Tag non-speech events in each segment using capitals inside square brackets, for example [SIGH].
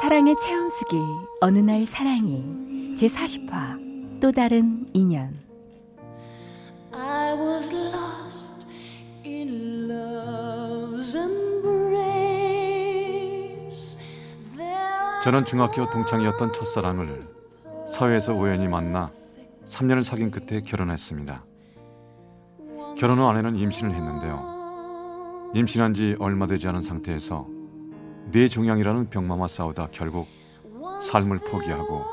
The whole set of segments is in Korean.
사랑의 체험수기 어느 날 사랑이 제 40화 또 다른 인연 저는 중학교 동창이었던 첫사랑을 사회에서 우연히 만나 3년을 사귄 끝에 결혼했습니다. 결혼 후 아내는 임신을 했는데요. 임신한 지 얼마 되지 않은 상태에서 뇌종양이라는 병마와 싸우다 결국 삶을 포기하고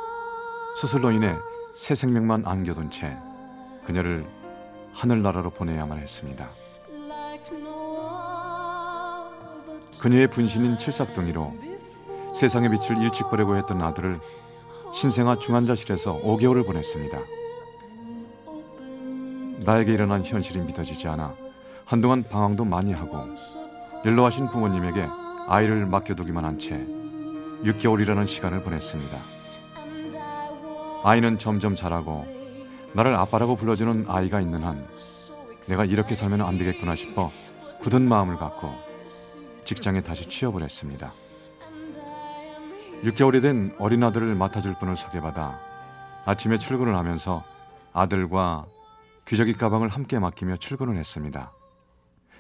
수술로 인해 새 생명만 안겨둔 채 그녀를 하늘나라로 보내야만 했습니다. 그녀의 분신인 칠삭둥이로 세상의 빛을 일찍 보려고 했던 아들을 신생아 중환자실에서 5개월을 보냈습니다. 나에게 일어난 현실이 믿어지지 않아 한동안 방황도 많이 하고 연로하신 부모님에게 아이를 맡겨두기만 한 채 6개월이라는 시간을 보냈습니다. 아이는 점점 자라고 나를 아빠라고 불러주는 아이가 있는 한 내가 이렇게 살면 안 되겠구나 싶어 굳은 마음을 갖고 직장에 다시 취업을 했습니다. 6개월이 된 어린 아들을 맡아줄 분을 소개받아 아침에 출근을 하면서 아들과 귀저귀 가방을 함께 맡기며 출근을 했습니다.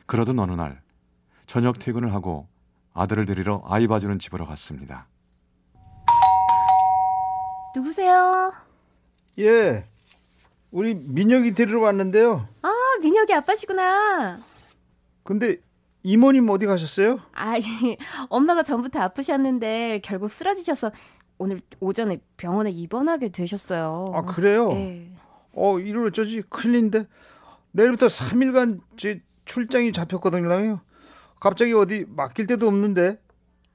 그러던 어느 날 저녁 퇴근을 하고 아들을 데리러 아이 봐주는 집으로 갔습니다. 누구세요? 예, 우리 민혁이 데리러 왔는데요. 아, 민혁이 아빠시구나. 근데 이모님 어디 가셨어요? 아, 엄마가 전부터 아프셨는데 결국 쓰러지셔서 오늘 오전에 병원에 입원하게 되셨어요. 아, 그래요? 네. 어, 이럴 어쩌지? 큰일인데. 내일부터 3일간 제 출장이 잡혔거든요. 갑자기 어디 맡길 데도 없는데.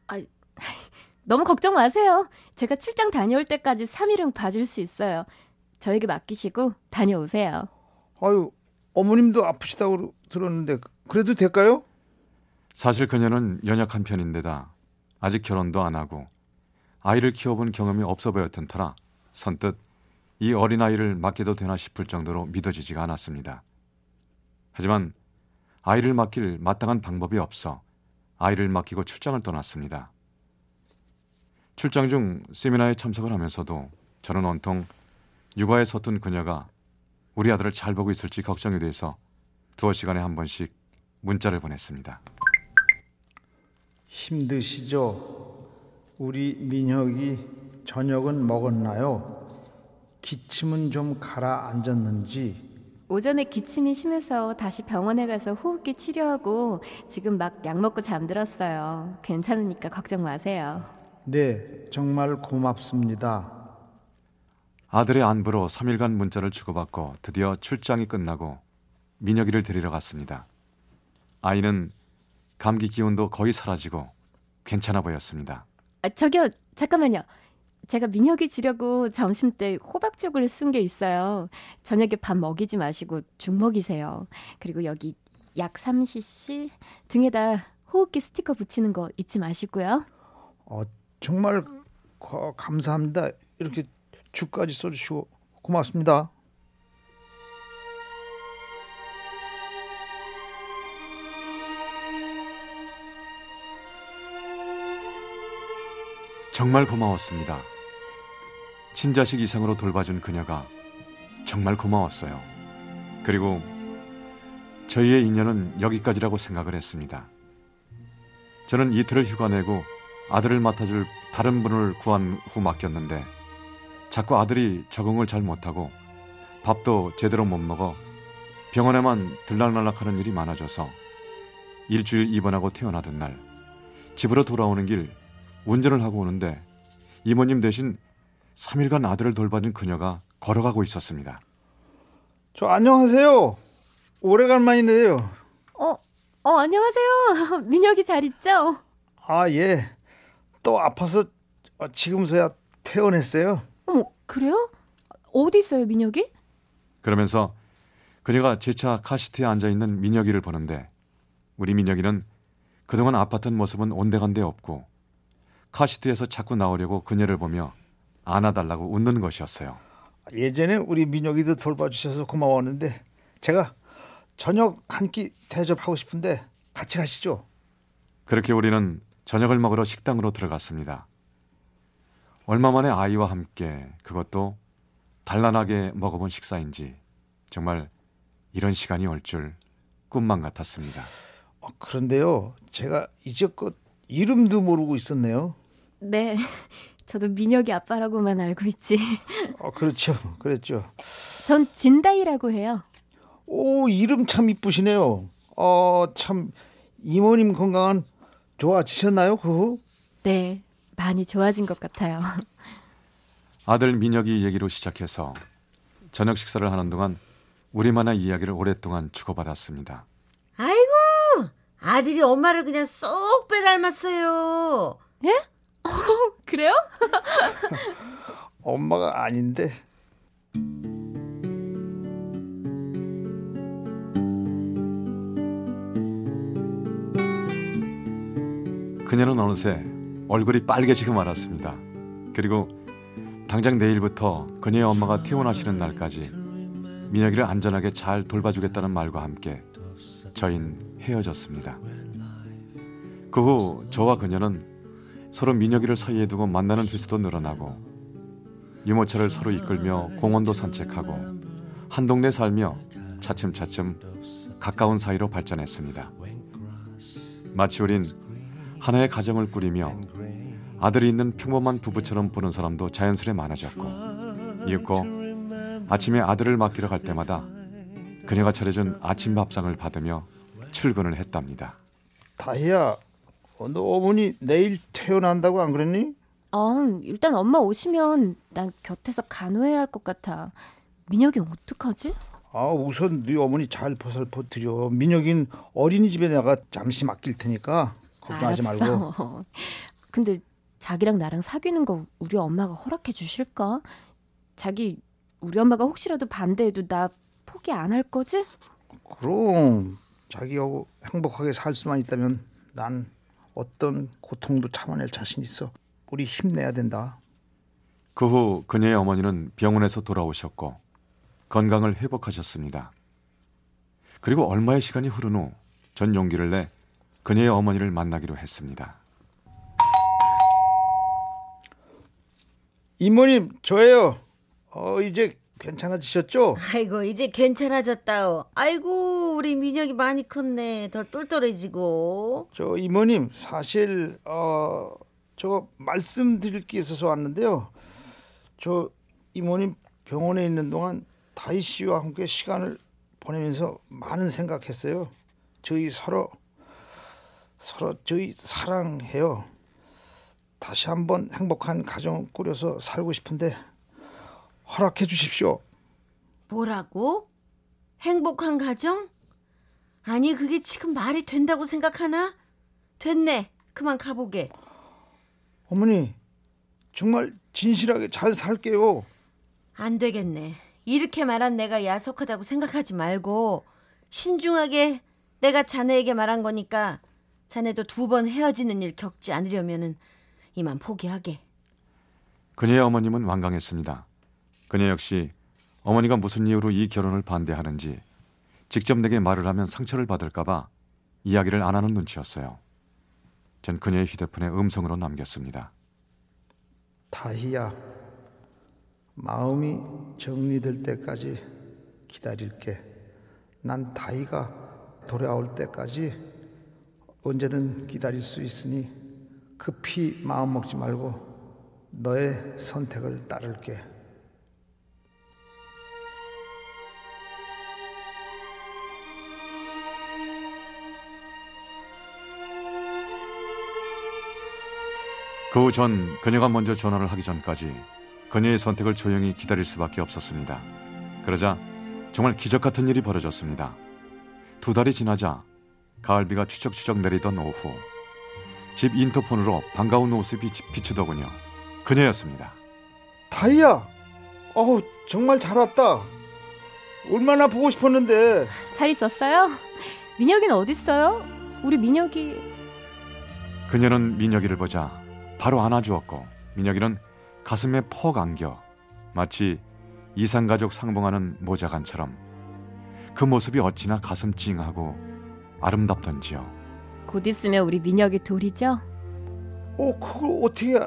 아, [LAUGHS] 너무 걱정 마세요. 제가 출장 다녀올 때까지 3일은 봐줄 수 있어요. 저에게 맡기시고 다녀오세요. 아유, 어머님도 아프시다고 들었는데 그래도 될까요? 사실 그녀는 연약한 편인데다 아직 결혼도 안 하고 아이를 키워본 경험이 없어 보였던 터라 선뜻 이 어린아이를 맡겨도 되나 싶을 정도로 믿어지지가 않았습니다. 하지만 아이를 맡길 마땅한 방법이 없어 아이를 맡기고 출장을 떠났습니다. 출장 중 세미나에 참석을 하면서도 저는 온통 육아에 서툰 그녀가 우리 아들을 잘 보고 있을지 걱정이 돼서 두어 시간에 한 번씩 문자를 보냈습니다. 힘드시죠? 우리 민혁이 저녁은 먹었나요? 기침은 좀 가라앉았는지 오전에 기침이 심해서 다시 병원에 가서 호흡기 치료하고 지금 막 약 먹고 잠들었어요. 괜찮으니까 걱정 마세요. 네, 정말 고맙습니다. 아들의 안부로 3일간 문자를 주고받고 드디어 출장이 끝나고 민혁이를 데리러 갔습니다. 아이는 감기 기운도 거의 사라지고 괜찮아 보였습니다. 아, 저기요, 잠깐만요. 제가 민혁이 주려고 점심 때 호박죽을 쓴 게 있어요. 저녁에 밥 먹이지 마시고 죽 먹이세요. 그리고 여기 약 3cc 등에다 호흡기 스티커 붙이는 거 잊지 마시고요. 어, 정말 거, 감사합니다. 이렇게 죽까지 써주시고 고맙습니다. 정말 고마웠습니다. 친자식 이상으로 돌봐준 그녀가 정말 고마웠어요. 그리고 저희의 인연은 여기까지라고 생각을 했습니다. 저는 이틀을 휴가 내고 아들을 맡아줄 다른 분을 구한 후 맡겼는데 자꾸 아들이 적응을 잘 못하고 밥도 제대로 못 먹어 병원에만 들락날락하는 일이 많아져서 일주일 입원하고 태어나던 날 집으로 돌아오는 길 운전을 하고 오는데 이모님 대신 3일간 아들을 돌봐준 그녀가 걸어가고 있었습니다. 저 안녕하세요. 오래간만이네요. 어, 어, 안녕하세요. [LAUGHS] 민혁이 잘 있죠? 아, 예. 또 아파서 어, 지금서야 퇴원했어요. 어머, 그래요? 어디 있어요, 민혁이? 그러면서 그녀가 제 차 카시트에 앉아 있는 민혁이를 보는데 우리 민혁이는 그동안 아팠던 모습은 온데간데 없고 카시트에서 자꾸 나오려고 그녀를 보며 안아달라고 웃는 것이었어요. 예전에 우리 민혁이도 돌봐주셔서 고마웠는데 제가 저녁 한 끼 대접하고 싶은데 같이 가시죠. 그렇게 우리는 저녁을 먹으러 식당으로 들어갔습니다. 얼마 만에 아이와 함께 그것도 단란하게 먹어본 식사인지 정말 이런 시간이 올 줄 꿈만 같았습니다. 어, 그런데요, 제가 이제껏 이름도 모르고 있었네요. 네. 저도 민혁이 아빠라고만 알고 있지. 어, 그렇죠, 그랬죠. 전 진다이라고 해요. 오, 이름 참 이쁘시네요. 어, 참 이모님 건강은 좋아지셨나요, 그 후? 네. 많이 좋아진 것 같아요. 아들 민혁이 얘기로 시작해서 저녁 식사를 하는 동안 우리만의 이야기를 오랫동안 주고받았습니다. 아이고 아들이 엄마를 그냥 쏙 빼닮았어요. [LAUGHS] 그래요? [LAUGHS] 엄마가 아닌데. 그녀는 어느새 얼굴이 빨개지고 말았습니다. 그리고 당장 내일부터 그녀의 엄마가 퇴원하시는 날까지 민혁이를 안전하게 잘 돌봐주겠다는 말과 함께 저흰 헤어졌습니다. 그 후 저와 그녀는 서로 민혁이를 사이에 두고 만나는 횟수도 늘어나고 유모차를 서로 이끌며 공원도 산책하고 한 동네 살며 차츰차츰 가까운 사이로 발전했습니다. 마치 우린 하나의 가정을 꾸리며 아들이 있는 평범한 부부처럼 보는 사람도 자연스레 많아졌고 이윽고 아침에 아들을 맡기러 갈 때마다 그녀가 차려준 아침 밥상을 받으며 출근을 했답니다. 다희야, 어, 너 어머니 내일 퇴원한다고 안 그랬니? 어, 일단 엄마 오시면 난 곁에서 간호해야 할 것 같아. 민혁이 어떡하지? 아, 우선 네 어머니 잘 보살펴 드려. 민혁인 어린이집에 내가 잠시 맡길 테니까 걱정하지 말고. 알았어. [LAUGHS] 근데 자기랑 나랑 사귀는 거 우리 엄마가 허락해 주실까? 자기 우리 엄마가 혹시라도 반대해도 나 포기 안 할 거지? 그럼 자기하고 행복하게 살 수만 있다면 난 어떤 고통도 참아낼 자신 있어. 우리 힘내야 된다. 그 후 그녀의 어머니는 병원에서 돌아오셨고 건강을 회복하셨습니다. 그리고 얼마의 시간이 흐른 후 전 용기를 내 그녀의 어머니를 만나기로 했습니다. 이모님, 저예요. 어, 이제 괜찮아지셨죠? 아이고 이제 괜찮아졌다오. 아이고 우리 민혁이 많이 컸네. 더 똘똘해지고. 저 이모님, 사실 어, 저 말씀드릴 게 있어서 왔는데요. 저 이모님 병원에 있는 동안 다희 씨와 함께 시간을 보내면서 많은 생각했어요. 저희 서로 서로 저희 사랑해요. 다시 한번 행복한 가정 꾸려서 살고 싶은데 허락해 주십시오. 뭐라고? 행복한 가정? 아니 그게 지금 말이 된다고 생각하나? 됐네. 그만 가보게. 어머니, 정말 진실하게 잘 살게요. 안 되겠네. 이렇게 말한 내가 야속하다고 생각하지 말고 신중하게 내가 자네에게 말한 거니까 자네도 두 번 헤어지는 일 겪지 않으려면은 이만 포기하게. 그녀의 어머님은 완강했습니다. 그녀 역시 어머니가 무슨 이유로 이 결혼을 반대하는지 직접 내게 말을 하면 상처를 받을까봐 이야기를 안 하는 눈치였어요. 전 그녀의 휴대폰에 음성으로 남겼습니다. 다희야, 마음이 정리될 때까지 기다릴게. 난 다희가 돌아올 때까지 언제든 기다릴 수 있으니 급히 마음 먹지 말고 너의 선택을 따를게. 그 후 전 그녀가 먼저 전화를 하기 전까지 그녀의 선택을 조용히 기다릴 수밖에 없었습니다. 그러자 정말 기적 같은 일이 벌어졌습니다. 두 달이 지나자 가을비가 추적추적 내리던 오후 집 인터폰으로 반가운 모습이 비- 비추더군요. 그녀였습니다. 다이야. 어우 정말 잘 왔다. 얼마나 보고 싶었는데. 잘 있었어요? 민혁이는 어딨어요? 우리 민혁이 그녀는 민혁이를 보자 바로 안아주었고 민혁이는 가슴에 퍽 안겨 마치 이상가족 상봉하는 모자간처럼 그 모습이 어찌나 가슴 찡하고 아름답던지요. 곧 있으면 우리 민혁이 돌이죠? 어 그걸 어떻게?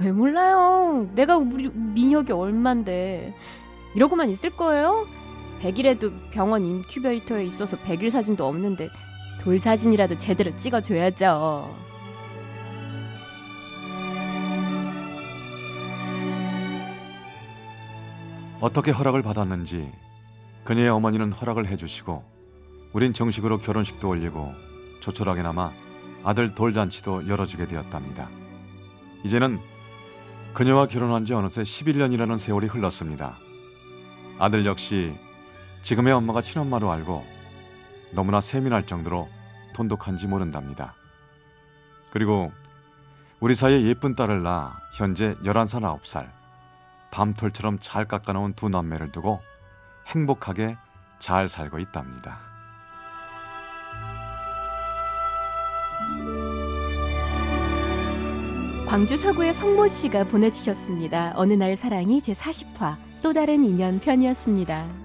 왜 몰라요? 내가 우리 민혁이 얼만데 이러고만 있을 거예요? 100일에도 병원 인큐베이터에 있어서 100일 사진도 없는데 돌 사진이라도 제대로 찍어줘야죠. 어떻게 허락을 받았는지 그녀의 어머니는 허락을 해주시고 우린 정식으로 결혼식도 올리고 조촐하게나마 아들 돌잔치도 열어주게 되었답니다. 이제는 그녀와 결혼한 지 어느새 11년이라는 세월이 흘렀습니다. 아들 역시 지금의 엄마가 친엄마로 알고 너무나 세민할 정도로 돈독한지 모른답니다. 그리고 우리 사이에 예쁜 딸을 낳아 현재 11살 9살 밤톨처럼 잘 깎아놓은 두 남매를 두고 행복하게 잘 살고 있답니다. 광주 서구의 성모 씨가 보내주셨습니다. 어느 날 사랑이 제 40화 또 다른 인연 편이었습니다.